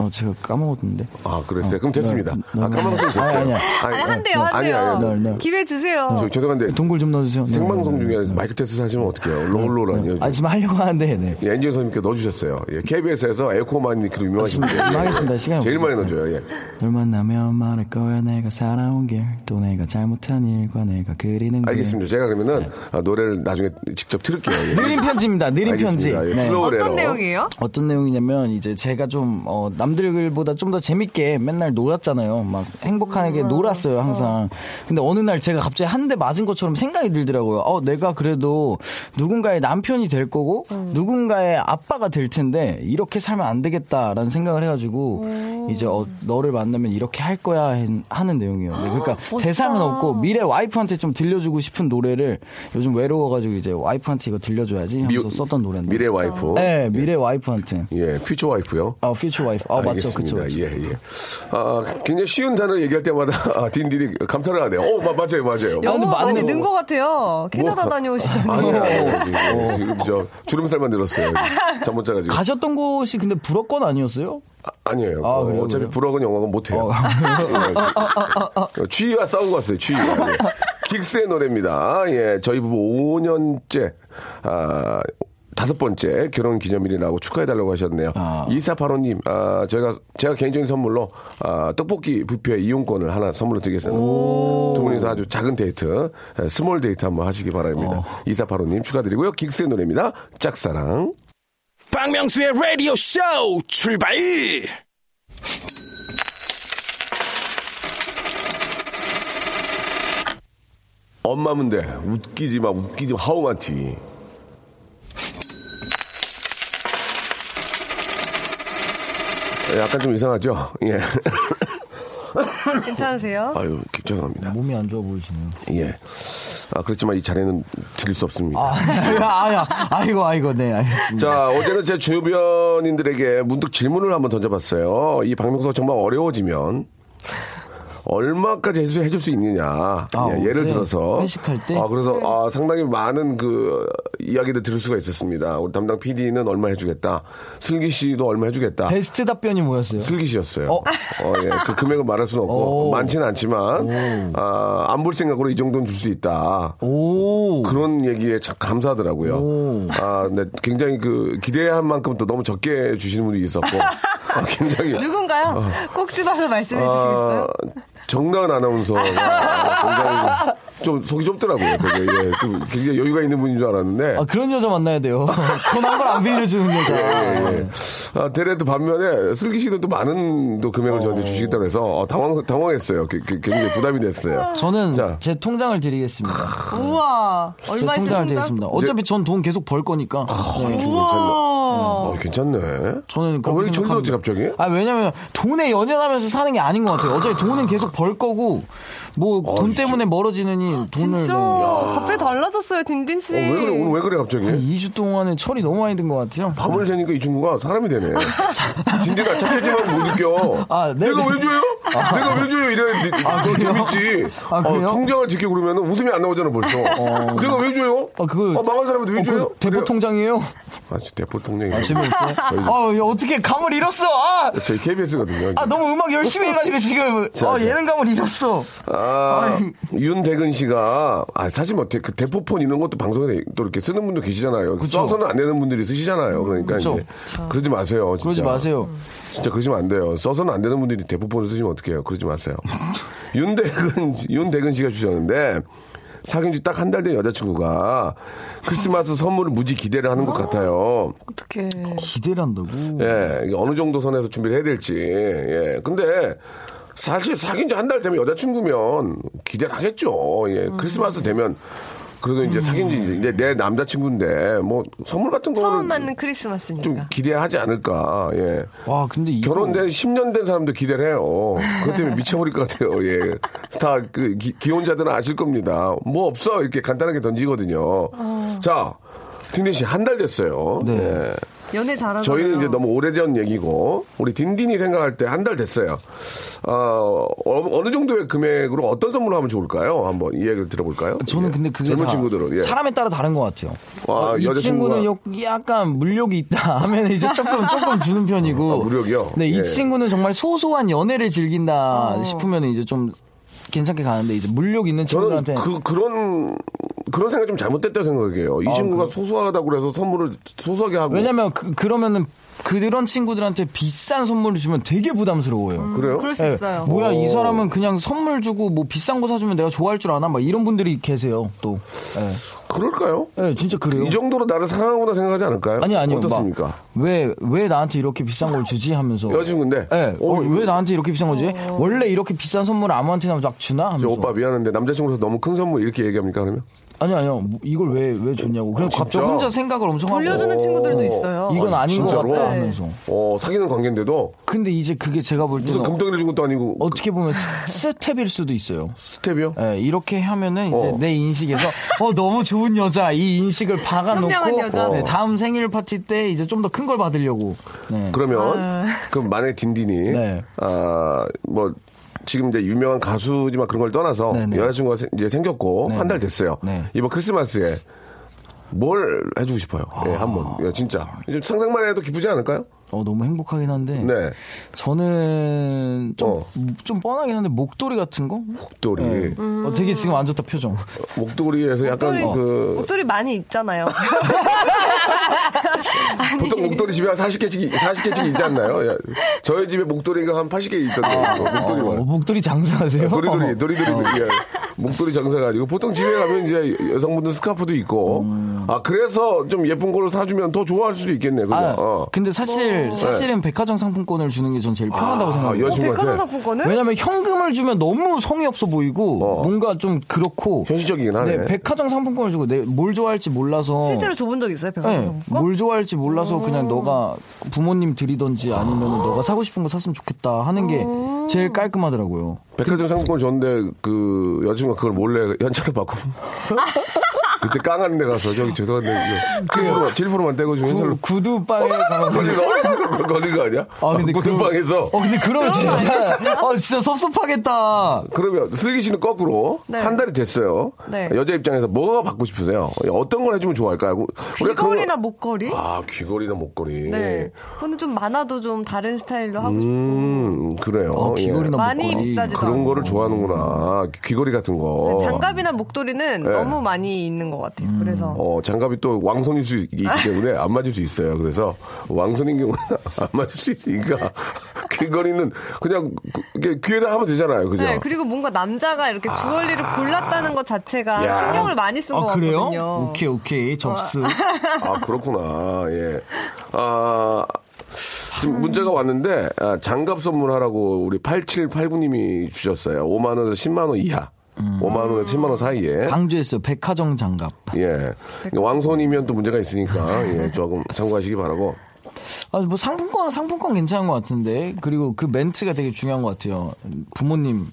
어, 제가 까먹었는데. 아, 그랬어요. 그럼 됐습니다. 네, 아, 네, 까먹었으면 네. 됐어요. 아니, 아니, 아니, 한대요, 아니, 한대요. 아니, 아니. 네, 네. 기회 주세요. 저, 죄송한데 동굴 좀 넣어주세요. 네, 생방송 네, 중에 네. 마이크 테스트 하시면 어떡해요? 롤롤 아, 지금 하려고 하는데, 네. 예, 엔지니어 선생님께 넣어주셨어요. 예, KBS에서 에코만이 그 유명하신 지금- 지금 하겠습니다. 시간이 제일. 많이 넣어줘요. 예. 널 만나면 말할 거야. 내가 살아온 길. 또 내가 잘못한 일과 내가 그리는 길. 알겠습니다. 제가 그러면은 아, 노래를 나중에 직접 틀을게요. 예. 느린 편지입니다. 느린 편지. 알겠습니다. 예, 네. Slow 어떤. 내용이에요? 어떤 내용이냐면 이제 제가 좀 어, 남 들보다 좀 더 재밌게 맨날 놀았잖아요. 막 행복하게 놀았어요 항상. 근데 어느 날 제가 갑자기 한 대 맞은 것처럼 생각이 들더라고요. 어 내가 그래도 누군가의 남편이 될 거고 누군가의 아빠가 될 텐데 이렇게 살면 안 되겠다라는 생각을 해가지고 이제 어, 너를 만나면 이렇게 할 거야 하는 내용이에요. 네, 그러니까 대상은 없고 미래 와이프한테 좀 들려주고 싶은 노래를 요즘 외로워가지고 이제 와이프한테 이거 들려줘야지 하면서 미- 썼던 노래인데. 미래 와이프. 네, 미래 와이프한테. 예, 퓨처 와이프요. 아, 퓨처 와이프. 아, 맞죠. 알겠습니다. 그쵸, 그쵸. 예, 예. 아, 굉장히 쉬운 단어 얘기할 때마다 아, 딘딘이 감탄을 하네요. 어, 마- 맞아요, 맞아요. 야, 근데 영어가 많이 맞네. 는것 같아요. 캐나다 뭐- 다녀오시더니. 아니야. 지금, 지금 저 주름살만 늘었어요. 잠 못 자가지고. 가셨던 곳이 근데 불어권 아니었어요? 아, 니에요 아, 그래요, 어차피 그래요? 불어는 영어는 못해요. 예. 추위와 싸우고 왔어요, 추위와. 예. 긱스의 노래입니다. 예, 저희 부부 5년째, 아, 다섯 번째 결혼 기념일이라고 축하해달라고 하셨네요. 이사팔호님, 아, 제가, 제가 개인적인 선물로, 아, 떡볶이 뷔페 이용권을 하나 선물로 드리겠습니다. 두 분이서 아주 작은 데이트, 에, small 데이트 한번 하시기 바랍니다. 이사팔호님 축하드리고요. 긱스의 노래입니다. 짝사랑. 박명수의 라디오 쇼 출발! 엄마면 돼. 웃기지 마, 웃기지 마. 하우 많지. 약간 좀 이상하죠? 예. 괜찮으세요? 아유, 죄송합니다. 몸이 안 좋아 보이시네요. 예. 아, 그렇지만 이 자리는 드릴 수 없습니다. 아, 아, 아이고, 아이고, 네, 알겠습니다. 자, 어제는 제 주변인들에게 문득 질문을 한번 던져봤어요. 이 방송소가 정말 어려워지면 얼마까지 해줄, 해줄 수 있느냐. 아, 예, 예를 어제 들어서. 회식할 때? 아, 그래서 아, 상당히 많은 그 이야기를 들을 수가 있었습니다. 우리 담당 PD는 얼마 해주겠다. 슬기 씨도 얼마 해주겠다. 베스트 답변이 뭐였어요? 슬기 씨였어요. 어? 어, 예. 그 금액을 말할 수는 없고 오. 많지는 않지만 아, 안 볼 생각으로 이 정도는 줄 수 있다. 오. 그런 얘기에 참 감사하더라고요. 오. 아, 네, 굉장히 그 기대한 만큼 또 너무 적게 주시는 분이 있었고, 아, 굉장히 누군가요? 꼭 집어서 말씀해 주시겠어요? 아, 정다은 아나운서가 굉장히 좀 속이 좁더라고요. 되게 예, 좀 굉장히 여유가 있는 분인 줄 알았는데. 아, 그런 여자 만나야 돼요. 돈한번안 빌려주는 여자. 예, 예. 아, 대래 또 반면에 슬기 씨는 또 많은 또 금액을 저한테 주시겠다고 해서 어, 당황, 당황했어요. 그- 그- 굉장히 부담이 됐어요. 저는 자. 제 통장을 드리겠습니다. 우와. 제 얼마 있어요? 통장을 드리겠습니다. 어차피 전 돈 계속 벌 거니까. 네. 좀 괜찮네. 어, 괜찮네. 저는 어, 그렇게 왜 철들었지 생각합니다. 갑자기? 아 왜냐면 돈에 연연하면서 사는 게 아닌 것 같아요. 어차피 돈은 계속 벌 거고 뭐 돈 때문에 멀어지느니 돈을 진짜 네. 갑자기 달라졌어요, 딘딘 씨. 어, 왜 그래? 오늘 왜 그래 갑자기? 2주 동안에 철이 너무 많이 든 것 같아요. 밤을 새니까 이 친구가 사람이 되네. 진디가 착해지만 못 느껴. 아, 네, 내가 네. 왜 줘요? 내가 왜 줘요? 이래. 아, 너 그래요? 재밌지. 아, 어, 그래요? 통장을 지키고 그러면 웃음이 안 나오잖아, 벌써. 내가 왜 줘요? 아, 그- 아, 망한 사람한테 왜 어, 줘요? 그 대포. 통장이에요. 아, 진짜 대포 통장이. 아. 아, 야, 어떻게 감을 잃었어? 아, 저희 KBS거든요. 아, 너무 음악 열심히 해가지고 지금 자, 어, 자. 예능 감을 잃었어. 아, 아이. 윤대근 씨가, 아, 사실 뭐, 대, 그 대포폰 이런 것도 방송에 또 이렇게 쓰는 분도 계시잖아요. 그쵸. 써서는 안 되는 분들이 쓰시잖아요. 그러니까 그쵸. 이제. 그러지 마세요. 진짜. 그러지 마세요. 진짜 그러시면 안 돼요. 써서는 안 되는 분들이 대포폰을 쓰시면 어떡해요. 그러지 마세요. 윤대근, 윤대근 씨가 주셨는데, 사귄 지 딱 한 달 된 여자친구가 크리스마스 선물을 무지 기대를 하는 것 같아요. 어떻게? 기대를 한다고. 예, 이게 어느 정도 선에서 준비를 해야 될지. 예. 근데 사실 사귄 지 한 달 되면 여자친구면 기대를 하겠죠. 예. 크리스마스 되면 그래도 이제 사귄 지 이제 내 남자친구인데 뭐 선물 같은 처음 거는 맞는 크리스마스니까. 좀 기대하지 않을까. 예. 와, 근데 이거 결혼된 10년 된 사람도 기대를 해요. 그것 때문에 미쳐버릴 것 같아요. 예. 다그 기혼자들은 아실 겁니다. 뭐 없어. 이렇게 간단하게 던지거든요. 자, 틴딘 씨한 달 됐어요. 네. 예. 연애 잘하잖아요. 저희는 이제 너무 오래전 얘기고 우리 딘딘이 생각할 때 한 달 됐어요. 어, 어느 정도의 금액으로 어떤 선물을 하면 좋을까요? 한번 이 얘기를 들어볼까요? 저는 예. 근데 그게 젊은 다 친구들은 예. 사람에 따라 다른 것 같아요. 아, 어, 이 친구는 요- 약간 물욕이 있다 하면 이제 조금 조금 주는 편이고. 아, 물욕이요? 네, 이 예. 친구는 정말 소소한 연애를 즐긴다 어. 싶으면 이제 좀 괜찮게 가는데 이제 물욕 있는 친구들한테 그 그런 그런 생각이 좀 잘못됐다고 생각해요. 이 아, 친구가 그래요? 소소하다고 그래서 선물을 소소하게 하고 왜냐면 그, 그러면은 그런 친구들한테 비싼 선물을 주면 되게 부담스러워요. 그래요? 그럴 수 예, 있어요. 뭐야 이 오. 사람은 그냥 선물 주고 뭐 비싼 거 사주면 내가 좋아할 줄 아나 막 이런 분들이 계세요 또. 그럴까요? 예, 예, 진짜 그래요. 이 정도로 나를 사랑하구나 생각하지 않을까요? 아니 아니요. 어떻습니까? 왜왜 왜 나한테 이렇게 비싼 걸 주지 하면서. 여자친구인데? 예. 어, 어, 왜 나한테 이렇게 비싼 거지? 원래 이렇게 비싼 선물 아무한테나 막 주나 하면서. 저 오빠 미안한데 남자친구로서 너무 큰 선물 이렇게 얘기합니까 그러면? 아니 아니요. 뭐 이걸 왜 왜 줬냐고. 그래서 진짜? 갑자기 혼자 생각을 엄청 하고. 돌려주는 친구들도 있어요. 이건 아닌 것 진짜로? 같다 네. 하면서. 어 사귀는 관계인데도 근데 이제 그게 제가 볼 무슨 때는 금덩이를 준 것도 아니고 어떻게 보면 스- 스텝일 수도 있어요. 스텝이요? 예, 이렇게 하면은 이제 어. 내 인식에서 어 너무 좋은 여자 이 인식을 박아놓고 여자. 네, 다음 생일 파티 때 이제 좀 더 큰 걸 받으려고. 네. 그러면 그럼 만약에 딘딘이 네. 아뭐 지금 이제 유명한 가수지만 그런 걸 떠나서 네네. 여자친구가 세- 이제 생겼고 네. 한달 됐어요. 네. 이번 크리스마스에 뭘 해주고 싶어요? 예, 한 번 예, 진짜 상상만 해도 기쁘지 않을까요? 어 너무 행복하긴 한데. 네, 저는 좀, 어. 좀 뻔하긴 한데 목도리 같은 거? 목도리, 네. 어, 되게 지금 안 좋다 표정. 목도리에서 약간 목도리. 그 옷들이 많이 있잖아요. 보통 목도리 집에 한 40개씩 40개씩 있지 않나요? 야, 저희 집에 목도리가 한 80개 있던데 뭐 목도리가. 어, 목도리 장사하세요? 도리도리, 도리도리, 어. 예. 목도리 장사 가지고 보통 집에 가면 이제 여성분들 스카프도 있고, 아, 그래서 좀 예쁜 거를 사주면 더 좋아할 수도 있겠네. 그죠? 아, 어. 근데 사실 사실은 백화점 상품권을 주는 게 전 제일 편하다고 아, 생각해요. 여자친구한테 백화점 상품권을? 왜냐면 현금을 주면 너무 성의 없어 보이고 어. 뭔가 좀 그렇고 현실적이긴 하네. 네, 백화점 상품권을 주고 내 뭘 좋아할지 몰라서 실제로 줘본 적 있어요, 백화점 네, 상품권? 뭘 좋아할지 몰라서 그냥 너가 부모님 드리던지 아니면 너가 사고 싶은 거 샀으면 좋겠다 하는 게 제일 깔끔하더라고요. 백화점 상품권 줬는데 그 여자친구가 그걸 몰래 현찰을 받고 그때 깡하는 데 가서 저기 죄송한데 그 7%, 7%만 떼고 좀 현찰로 구, 구두방에 가면 걸린 거? 걸린 거 아니야? 아 근데 그 그럼- 방에서 어 근데 그러면 진짜 어 진짜 섭섭하겠다. 그러면 슬기 씨는 거꾸로 네. 한 달이 됐어요. 네. 여자 입장에서 뭐가 받고 싶으세요? 어떤 걸 해주면 좋아할까요? 그런 귀걸이나 거- 목걸이? 아 귀걸이나 목걸이. 네. 근데 좀 많아도 좀 다른 스타일로 하고 싶고. 음 그래요. 어, 귀걸이나 예. 많이 목걸이. 비싸지도 그런 않고. 거를 좋아하는구나. 귀걸이 같은 거. 장갑이나 목도리는 네. 너무 많이 있는 것 같아요. 그래서 어, 장갑이 또 왕손일 수 있기 때문에 안 맞을 수 있어요. 그래서 왕손인 경우는 안 맞을 수 있으니까 귀걸이는 그냥 그- 이렇게 귀에다 하면 되잖아요. 그죠? 네, 그리고 뭔가 남자가 이렇게 주얼리를 골랐다는 것 자체가 야. 신경을 많이 쓴것 아 그래요? 같거든요. 오케이 오케이 접수. 아, 그렇구나. 예. 아, 지금 문자가 왔는데, 아, 장갑 선물하라고 우리 8789님이 주셨어요. 5만 원에서 10만 원 이하. 5만원에서 10만원 사이에. 강조했어요. 백화점 장갑. 예. 왕손이면 또 문제가 있으니까, 예, 조금 참고하시기 바라고. 아, 뭐 상품권 상품권 괜찮은 것 같은데 그리고 그 멘트가 되게 중요한 것 같아요. 부모님.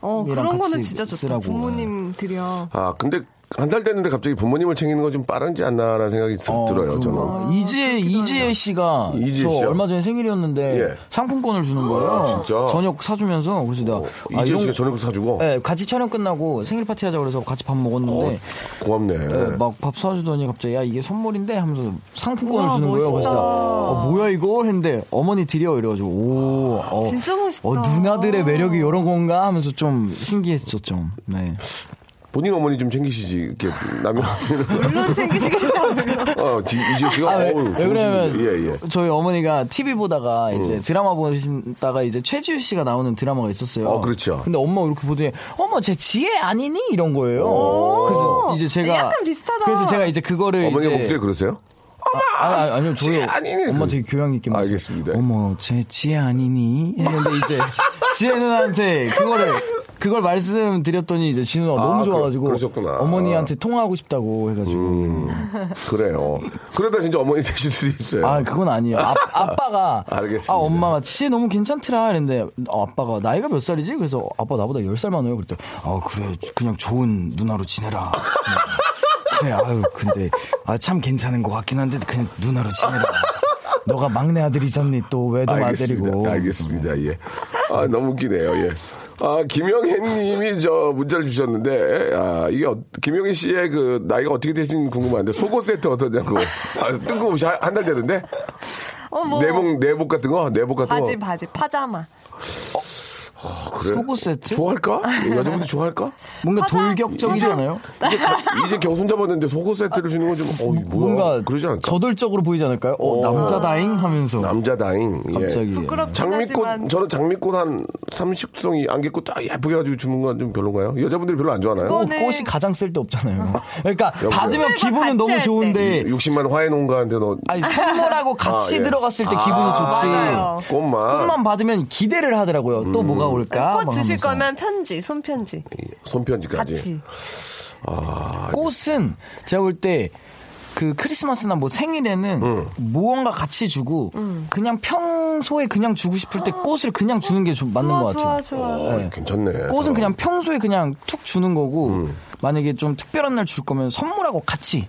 어, 그런 거는 진짜 좋다. 쓰라고. 부모님 드려. 아, 근데 한 달 됐는데 갑자기 부모님을 챙기는 건 좀 빠른지 않나라는 생각이 들- 어, 들어요, 저는. 그런가. 이지혜 이지혜 씨가 이지혜 저 씨요? 얼마 전에 생일이었는데 예. 상품권을 주는 거예요. 진짜? 저녁 사주면서 그래서 내가 아, 이재 이런 씨가 거- 저녁을 사주고. 네, 같이 촬영 끝나고 생일 파티 하자 그래서 같이 밥 먹었는데 어, 고맙네. 네, 막밥 사주더니 갑자기 야 이게 선물인데 하면서 상품권을 우와, 주는 거예요. 멋있다. 그래서 어, 뭐야 이거 했는데 어머니 드려 이래가지고 오 어, 진짜 멋있다. 어, 누나들의 매력이 이런 건가 하면서 좀 신기했죠 좀. 네. 본인 어머니 좀 챙기시지. 이렇게 남이 물론 챙기시겠죠. 어, 지- 이재 씨가 아, 왜, 어우, 왜 좋으신데. 예, 예. 저희 어머니가 TV 보다가 이제 드라마 보시다가 이제 최지우 씨가 나오는 드라마가 있었어요. 어, 그렇죠. 근데 엄마 이렇게 보더니 어머 쟤 지혜 아니니 이런 거예요. 그래서 이제 제가 약간 비슷하다. 그래서 제가 이제 그거를 어머니 이제 목소리 그러세요? 아, 아, 아니요, 저희 지혜 아니니? 엄마 되게 교양 있게 말씀- 알겠습니다. 어머, 제 지혜 아니니? 했는데 이제 지혜 누나한테 그거를 그걸 말씀드렸더니 이제 진우가 아, 너무 그- 좋아가지고 그러셨구나. 어머니한테 통화하고 싶다고 해가지고 음, 그래요. 그러다 진짜 어머니 되실 수도 있어요. 아 그건 아니에요. 아, 아빠가 알겠습니다. 아 엄마가 지혜 너무 괜찮더라 했는데 아, 아빠가 나이가 몇 살이지? 그래서 아빠 나보다 10살 많아요. 그랬더니 아 그래 그냥 좋은 누나로 지내라. 그래 아유 근데 아 참 괜찮은 것 같긴 한데 그냥 누나로 지내라. 너가 막내 아들이잖니 또 외동 알겠습니다. 아들이고. 알겠습니다. 예. 아, 너무 웃기네요. 예. 아, 김영애 님이 저 문자를 주셨는데, 아, 이게, 어- 김영애 씨의 그 나이가 어떻게 되신지 궁금한데, 속옷 세트 어떠냐고. 아, 뜬금없이 한달 되는데? 어, 뭐. 내복, 내복 같은 거? 내복 같은 바지, 거? 바지, 파자마. 아, 그래? 속옷 세트? 좋아할까? 여자분들 좋아할까? 뭔가 않아요? 이제, 가- 이제 겨우 손잡았는데 속옷 세트를 주는 건 좀, 어이, 뭐야. 뭔가 그러지 않을까? 저돌적으로 보이지 않을까요? 어, 남자다잉 하면서 남자다잉. 예. 갑자기. 부끄럽긴 장미꽃, 하지만. 저는 장미꽃 한 30송이 안개꽃 딱 예쁘게 해가지고 주는 건 좀 별론가요? 여자분들이 별로 안 좋아하나요? 꽃, 네. 꽃이 가장 쓸데없잖아요. 그러니까 여보세요? 받으면 기분은 너무. 좋은데 60만 화해 농가한테 너 아니 선물하고 같이 아, 예. 들어갔을 때 기분이 아, 좋지. 맞아요. 꽃만, 꽃만 받으면 기대를 하더라고요. 또 뭐가 올까? 꽃 막 주실 하면서. 거면 편지, 손편지. 손편지까지. 같이. 아, 꽃은 제가 볼 때 그 크리스마스나 뭐 생일에는 음. 무언가 같이 주고 그냥 평소에 그냥 주고 싶을 때 꽃을 그냥 주는 게 좀 맞는 좋아, 것 좋아, 같아요. 좋아. 어, 네. 괜찮네. 꽃은 어. 그냥 평소에 그냥 툭 주는 거고 음. 만약에 좀 특별한 날 줄 거면 선물하고 같이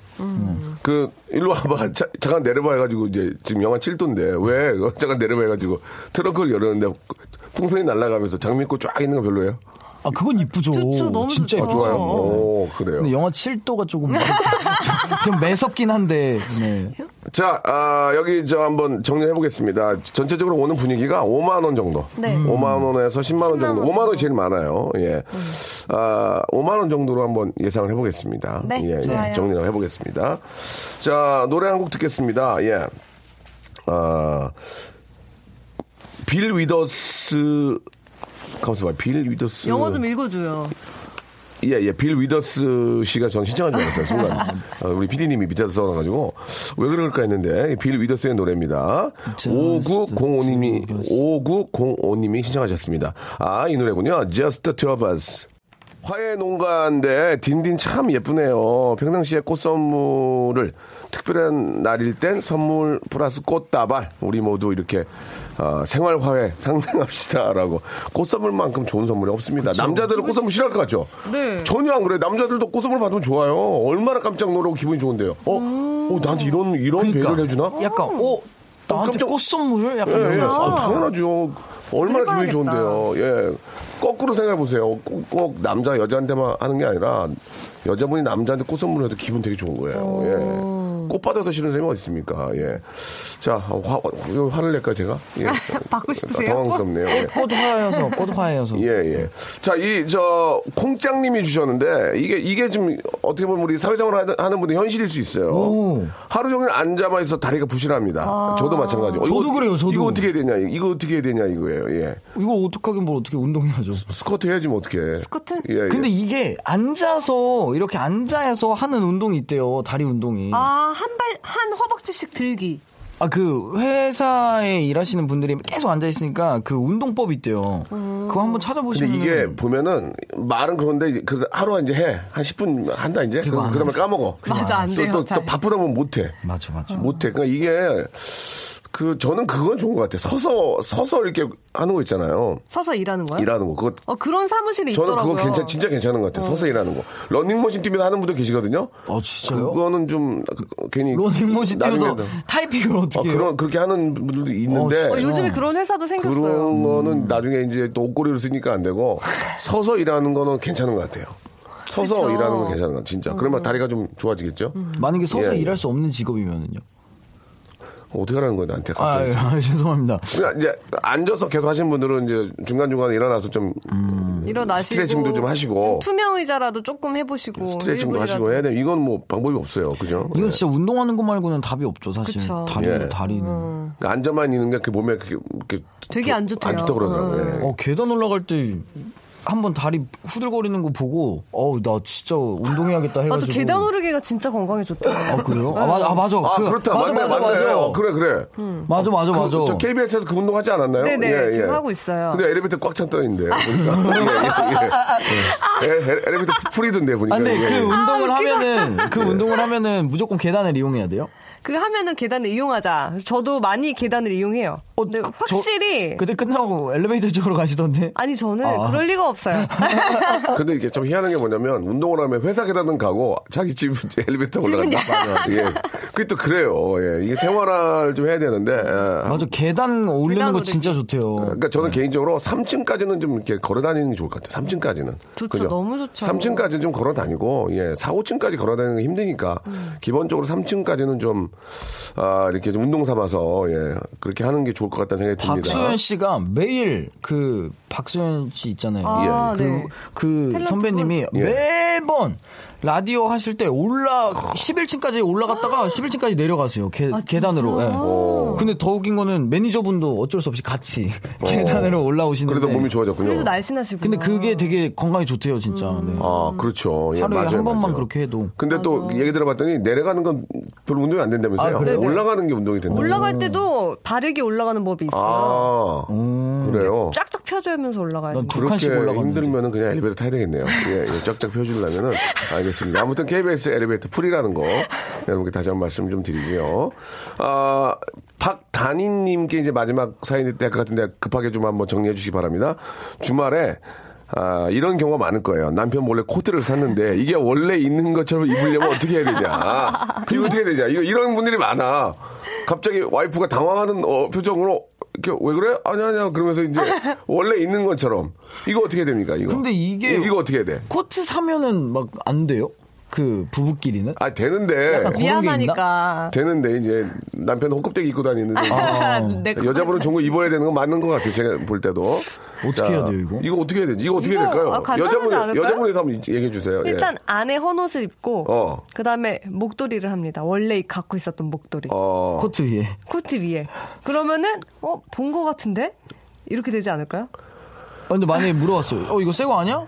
그 일로 와봐. 자, 잠깐 내려봐 해가지고 이제 지금 영하 7도인데 왜 잠깐 내려봐 해가지고 트렁크를 열었는데 풍선이 날아가면서 장미꽃 쫙 있는 거 별로예요? 아 그건 이쁘죠. 좋죠, 너무 진짜 좋죠. 이쁘죠. 좋아요. 어. 오 그래요. 근데 영하 7도가 조금 좀 매섭긴 한데 네. 자, 아, 여기 저 한번 정리해 보겠습니다. 전체적으로 오는 분위기가 5만 원 정도. 네. 5만 원에서 10만 원 10만 정도. 원 5만 원이 제일 많아요. 예. 아, 5만 원 정도로 한번 예상을 해 보겠습니다. 네, 예, 예. 정리를 해 보겠습니다. 자, 노래 한 곡 듣겠습니다. 예. 아, 빌 위더스 가만있어 봐. 빌 위더스 영어 좀 읽어줘요. 예, 예, 빌 위더스 씨가 전 신청한 줄 알았어요, 순간. 어, 우리 PD님이 밑에서 써놔가지고, 왜 그럴까 했는데, 빌 위더스의 노래입니다. 5905님이, 5905님이 신청하셨습니다. 아, 이 노래군요. Just the two of us. 화해 농가인데 딘딘 참 예쁘네요. 평상시에 꽃 선물을 특별한 날일 땐 선물 플러스 꽃다발 우리 모두 이렇게 어, 생활 화해 상생합시다라고 꽃 선물만큼 좋은 선물이 없습니다. 남자들은 꽃 선물 싫어할 것 같죠? 네. 전혀 안 그래. 남자들도 꽃 선물 받으면 좋아요. 얼마나 깜짝 놀라고 기분이 좋은데요. 어, 어 나한테 이런 이런 그러니까. 배려를 해주나? 약간 어 나한테 깜짝- 꽃 선물을 약간 예, 예. 아, 당연하죠. 얼마나 기분이. 좋은데요. 예. 거꾸로 생각해 보세요. 꼭, 꼭 남자 여자한테만 하는 게 아니라 여자분이 남자한테 꽃 선물해도 기분 되게 좋은 거예요. 예. 꽃 받아서 싫은 사람이 어디 있습니까? 예. 자, 화, 화, 화를 낼까요, 제가? 예. 받고 싶으세요? 당황스럽네요. 예. 꽃 화해여서 꽃 화해여서. 예, 예. 자, 이, 저, 콩짱님이 주셨는데, 이게, 이게 좀, 어떻게 보면 우리 사회생활 하는, 하는 분들 현실일 수 있어요. 오. 하루 종일 앉아만 있어 다리가 부실합니다. 저도 마찬가지고. 저도 이거- 그래요, 저도. 이거 어떻게 해야 되냐, 이거 어떻게 해야 되냐, 이거예요, 예. 이거 어떡하긴 뭘 어떻게 운동해야죠. 스쿼트 해야지, 뭐, 어떻게. 스쿼트? 예, 예. 근데 이게 앉아서 이렇게 앉아서 하는 운동이 있대요. 다리 운동이. 아, 한 발, 한 허벅지씩 들기. 아, 그 회사에 일하시는 분들이 계속 앉아 있으니까 그 운동법이 있대요. 그거 한번 근데 찾아보시면 이게 보면은 말은 그런데 그 하루 이제 해. 한 10분 한다 이제. 그거 안그 다음에. 까먹어. 맞아, 안 또, 돼요, 또, 또 잘. 바쁘다 보면 못 해. 맞아, 맞아. 못해. 그러니까 이게 그 저는 그건 좋은 것 같아요. 서서 서서 이렇게 하는 거 있잖아요. 서서 일하는 거요? 일하는 거. 그거 어, 그런 사무실이 저는 있더라고요. 그거 괜찮 진짜 괜찮은 것 같아요. 서서 일하는 거. 러닝머신 뛰면서 하는 분들 계시거든요. 어, 진짜요? 그거는 좀 그- 괜히 러닝머신 나중에- 타이핑을 어, 어떻게 해요? 그런 그렇게 하는 분들도 있는데 어, 요즘에 그런 회사도 생겼어요. 그런 거는 나중에 이제 또 옷걸이를 쓰니까 안 되고 서서 일하는 거는 괜찮은 것 같아요. 서서 그쵸. 일하는 건 괜찮은 것 같아요. 진짜. 그러면 다리가 좀 좋아지겠죠? 만약에 서서 예, 예. 일할 수 없는 직업이면은요? 어떻게 하라는 거예요, 나한테 아, 갑자기. 아, 죄송합니다. 그러니까 이제 앉아서 계속 하시는 분들은 이제 중간중간에 일어나서 좀 일어나시고 스트레칭도 좀 하시고. 투명 의자라도 조금 해 보시고 스트레칭도 1분이라도. 하시고 해야 돼. 이건 뭐 방법이 없어요. 그죠? 이건 예. 진짜 운동하는 거 말고는 답이 없죠, 사실. 그쵸. 다리, 예. 다리는. 그러니까 앉아만 있는 게 그 몸에 그게, 그게 되게 좋- 안 좋대요. 안 좋다고 그러더라고요. 예. 어, 계단 올라갈 때 한번 다리 후들거리는 거 보고, 어우, 나 진짜 운동해야겠다 해가지고. 맞아 계단 오르기가 진짜 건강에 좋대요. 아, 그래요? 아, 맞아, 아, 맞아. 아, 그, 그렇다. 맞아, 맞네, 맞아, 맞네. 맞아. 어, 그래, 그래. 맞아, 맞아, 그, 맞아. 저 KBS에서 그 운동 하지 않았나요? 네네, 지금 하고 있어요. 근데 엘리베이터 꽉 찬 떠있는데. 보니까. 예, 예, 예. 에- 에- 엘리베이터 풀이던데, 보니까. 아, 근데 이게. 그 운동을 하면은, 그 운동을 하면은 무조건 계단을 이용해야 돼요? 그 하면은 계단을 이용하자. 저도 많이 계단을 이용해요. 어, 근데 저- 확실히 그때 끝나고 엘리베이터 쪽으로 가시던데? 아니 저는 아. 그럴 리가 없어요. 근데 이게 좀 희한한 게 뭐냐면, 운동을 하면 회사 계단은 가고, 자기 집 엘리베이터 올라간다. 예. 그게 또 그래요. 예. 이게 생활을 좀 해야 되는데. 예. 맞아, 계단 올리는 거. 진짜 좋대요. 그러니까 저는 개인적으로 3층까지는 좀 이렇게 걸어 다니는 게 좋을 것 같아요. 3층까지는. 좋죠, 너무 좋죠. 3층까지는 좀 걸어 다니고, 예, 4, 5층까지 걸어 다니는 게 힘드니까, 음. 기본적으로 3층까지는 좀, 아, 이렇게 좀 운동 삼아서, 예, 그렇게 하는 게 좋을 것 같다는 생각이 듭니다. 박소연 씨가 매일 그 박소연 씨 있잖아요. 아, 그, 네. 그 선배님이 예. 매번 라디오 하실 때 올라 11층까지 올라갔다가 11층까지 내려가세요. 계, 아, 계단으로. 예. 근데 더 웃긴 거는 매니저분도 어쩔 수 없이 같이 계단으로 올라오시는데. 그래도 몸이 좋아졌군요. 그래서 날씬하시고. 근데 그게 되게 건강에 좋대요, 진짜. 네. 아, 그렇죠. 예, 하루에 맞아요, 한 번만 맞아요. 그렇게 해도. 근데 또 얘기 들어봤더니 내려가는 건 별로 운동이 안 된다면서요? 아, 그래요? 올라가는 게 운동이 된다. 올라갈 때도 바르게 올라가는 법이 있어요. 아, 그래요? 쫙쫙 펴주면서 올라가야 칸씩 그렇게. 힘들면은 그냥 엘리베이터 타야 되겠네요. 예, 예, 쫙쫙 펴주려면은 알겠습니다. 아무튼 KBS 엘리베이터 풀이라는 거 여러분께 다시 한 번 말씀 좀 드리고요. 아, 박단희님께 이제 마지막 사연이 될것 같은데 급하게 좀 한번 정리해 주시기 바랍니다. 주말에 아, 이런 경우가 많을 거예요. 남편 몰래 코트를 샀는데 이게 원래 있는 것처럼 입으려면 어떻게 해야 되냐. 이거 어떻게 해야 되냐. 이거 이런 분들이 많아. 갑자기 와이프가 당황하는 어, 표정으로 왜 그래? 아니 아니야. 그러면서 이제 원래 있는 것처럼 이거 어떻게 됩니까? 이거. 근데 이게 이거, 어떻게 돼? 코트 사면은 막 안 돼요? 그 부부끼리는? 아 되는데? 미안하니까. 되는데 이제 남편 헛껍데기 입고 다니는데 내 거- 여자분은 거 입어야 되는 건 맞는 것 같아요. 제가 볼 때도. 어떻게 해야 돼요, 이거? 이거 어떻게 해야 되지? 이거 어떻게 해야 이거, 될까요? 아, 않을까요? 여자분이 한번 얘기해 주세요. 예. 일단 안에 헌옷을 입고 어. 그 다음에 목도리를 합니다. 원래 갖고 있었던 목도리. 어. 코트 위에. 코트 위에. 그러면은 어, 본거 같은데? 이렇게 되지 않을까요? 아, 근데 만약에 물어봤어요. 어, 이거 새거 아니야?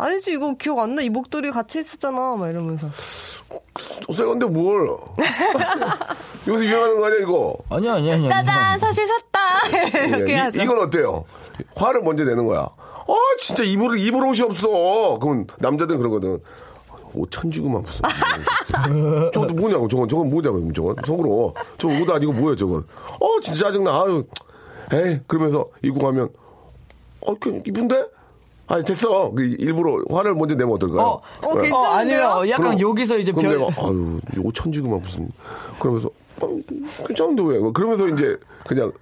아니지 이거 기억 안 나. 이 목도리 같이 있었잖아. 막 이러면서. 세건데 뭘? 요새 유행하는 거 아니야 이거? 아니야, 아니야, 아니야. 짜잔 사실 샀다. 이렇게 예, 이- 하죠. 이 건 어때요? 화를 먼저 내는 거야. 아 진짜 입을 입을 옷이 없어. 그럼 남자들은 그러거든. 5천 주고만 무슨. 저건 뭐냐고, 저건, 저건 뭐냐고, 저건. 속으로. 저옷 아니고 뭐야, 저건. 어, 진짜 짜증나. 아유. 에이, 그러면서 입고 가면, 어, 그, 이쁜데? 아니, 됐어. 그 일부러 화를 먼저 내면 어떨까요? 어, 어, 네. 괜찮은데요? 어, 아니요. 약간 그럼- 여기서 이제 그럼 별. 내가, 아유, 5천 주고만 무슨. 그러면서, 어, 괜찮은데 왜? 뭐 그러면서 이제 그냥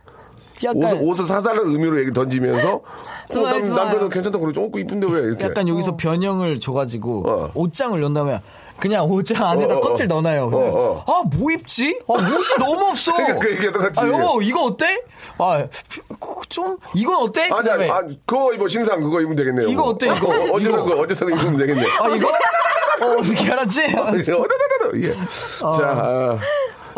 약간, 옷을, 옷을 사달라는 의미로 얘기 던지면서 어, 좋아요, 남. 남편은 괜찮다고 그러죠. 어, 이쁜데 왜? 이렇게. 약간 여기서 변형을 줘가지고 어. 옷장을 다음에 그냥 옷장 안에다 어, 어, 커트를 어. 넣어놔요. 어, 어. 아, 뭐 입지? 아, 옷이 너무 없어. 그러니까 그 얘기가 똑같지. 아, 여보, 이거 어때? 아, 좀, 이건 어때? 아니, 아니, 아니, 그거 입어, 신상 그거 입으면 되겠네요. 이거 어때, 이거? 어디서 이거. 그거, 어디서 입으면 되겠네. 아, 이거? 어, 어떻게 알았지? 어다다다다. 예. 자,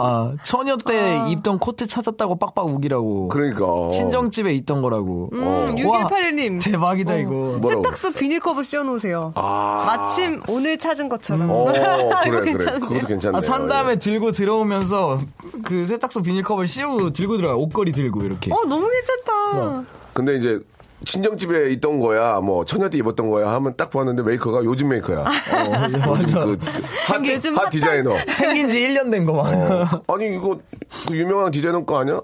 아, 아, 처녀 때 입던 코트 찾았다고 빡빡 우기라고. 그러니까. 친정집에 있던 거라고. 음, 와, 6181님. 대박이다, 이거. 뭐라고? 세탁소 비닐컵을 씌워놓으세요. 아. 마침 오늘 찾은 것처럼. 어, 그래, 그래. 그것도 괜찮네. 아, 산 다음에 들고 들어오면서 그 세탁소 비닐컵을 씌우고 들고 들어가요. 옷걸이 들고 이렇게. 어, 너무 괜찮다. 근데 이제, 친정집에 있던 거야, 뭐, 처녀 때 입었던 거야 하면 딱 봤는데 메이커가 요즘 메이커야. 어, 완전. 그, 핫, 요즘 핫 디자이너. 생긴 지 1년 된 거. 만 아니 이거 그 유명한 디자이너 거 아니야?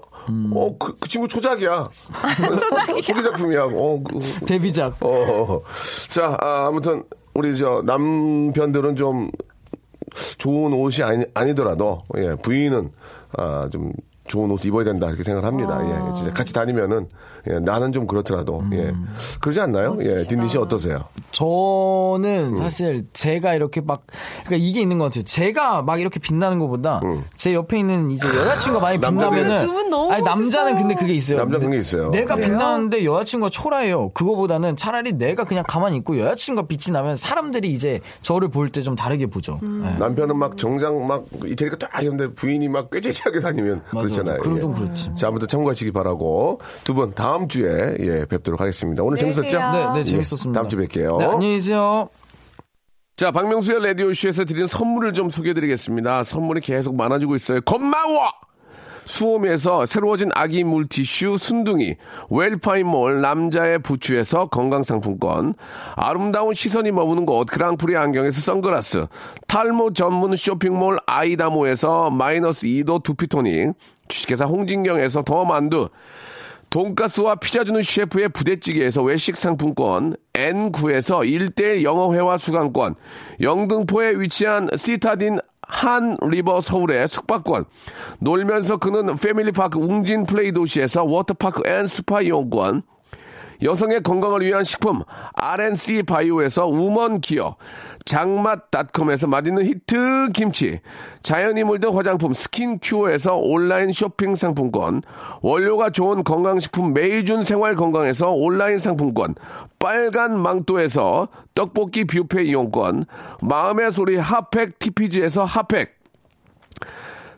어그 그 친구 초작이야. 초작이야. 초기 작품이야. 어, 그, 데뷔작. 어, 어. 자 아, 아무튼 우리 저 남편들은 좀 좋은 옷이 아니, 아니더라도 예 부인은 아 좀 좋은 옷 입어야 된다 이렇게 생각을 합니다. 예, 진짜 같이 다니면은 예, 나는 좀 그렇더라도 예 그러지 않나요? 예, 딘딘 씨 어떠세요? 저는 음. 사실 제가 이렇게 막 그러니까 이게 있는 것 같아요. 제가 막 이렇게 빛나는 것보다 제 옆에 있는 이제 여자친구가 많이 음. 빛나면은 두분 너무 아니 남자는 멋있어요. 근데 그게 있어요. 남자 그게 있어요. 내가 그래요? 빛나는데 여자친구가 초라해요. 그거보다는 차라리 내가 그냥 가만히 있고 여자친구가 빛이 나면 사람들이 이제 저를 볼 때 좀 다르게 보죠. 네. 남편은 막 정장 막 이태리가 딱 했는데 부인이 막 꾀죄죄하게 다니면 맞아, 그렇잖아요. 그럼 예. 좀 그렇지. 자, 아무튼 참고하시기 바라고 두 분 다음 주에 예, 뵙도록 하겠습니다. 오늘 안녕히 재밌었죠? 네, 네, 예, 재밌었습니다. 다음 주에 뵐게요. 네, 안녕히 계세요. 자, 박명수의 라디오쇼에서 드리는 선물을 좀 소개해드리겠습니다. 선물이 계속 많아지고 있어요. 고마워! 수홈에서 새로워진 아기 물티슈 순둥이, 웰파인몰 남자의 부추에서 건강상품권, 아름다운 시선이 머무는 곳 그랑프리 안경에서 선글라스, 탈모 전문 쇼핑몰 아이다모에서 마이너스 2도 두피토닉, 주식회사 홍진경에서 더 만두, 돈가스와 피자 주는 셰프의 부대찌개에서 외식 상품권, N9에서 1대1 영어회화 수강권, 영등포에 위치한 시타딘 한 리버 서울의 숙박권, 놀면서 크는 패밀리파크 웅진 플레이 도시에서 워터파크 and 스파 이용권, 여성의 건강을 위한 식품 RNC 바이오에서 우먼 기어 장맛닷컴에서 맛있는 히트 김치 자연이 물든 화장품 스킨큐어에서 온라인 쇼핑 상품권 원료가 좋은 건강식품 메이준 생활건강에서 온라인 상품권 빨간 망토에서 떡볶이 뷔페 이용권 마음의 소리 핫팩 TPG에서 핫팩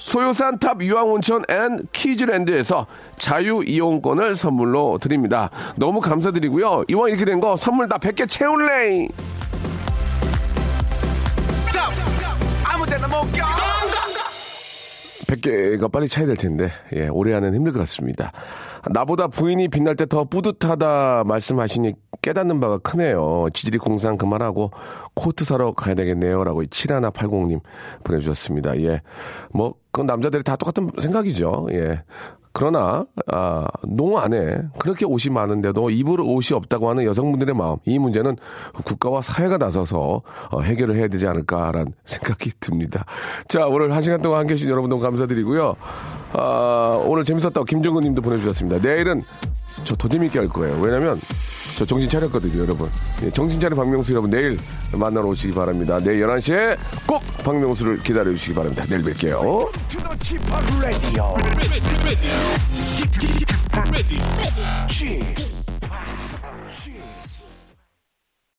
소요산 탑 유황온천 앤 키즈랜드에서 자유이용권을 선물로 드립니다. 너무 감사드리고요. 이왕 이렇게 된 거 선물 다 100개 채울래! 아무 데나 못 껴! 100개가 빨리 차야 될 텐데, 예, 올해 안은 힘들 것 같습니다. 나보다 부인이 빛날 때 더 뿌듯하다 말씀하시니 깨닫는 바가 크네요. 지질이 공상 그만하고 코트 사러 가야 되겠네요. 라고 7180님 보내주셨습니다. 예. 뭐, 그건 남자들이 다 똑같은 생각이죠. 예. 그러나, 아, 농 안에 그렇게 옷이 많은데도 입을 옷이 없다고 하는 여성분들의 마음, 이 문제는 국가와 사회가 나서서 어, 해결을 해야 되지 않을까라는 생각이 듭니다. 자, 오늘 한 시간 동안 함께 해주신 여러분 너무 감사드리고요. 아, 오늘 재밌었다고 김정근 님도 보내주셨습니다. 내일은 저 더 재밌게 할 거예요. 왜냐면 저 정신 차렸거든요, 여러분. 예, 정신 차린 박명수 여러분 내일 만나러 오시기 바랍니다. 내일 11시에 꼭 박명수를 기다려 주시기 바랍니다. 내일 뵐게요. ready.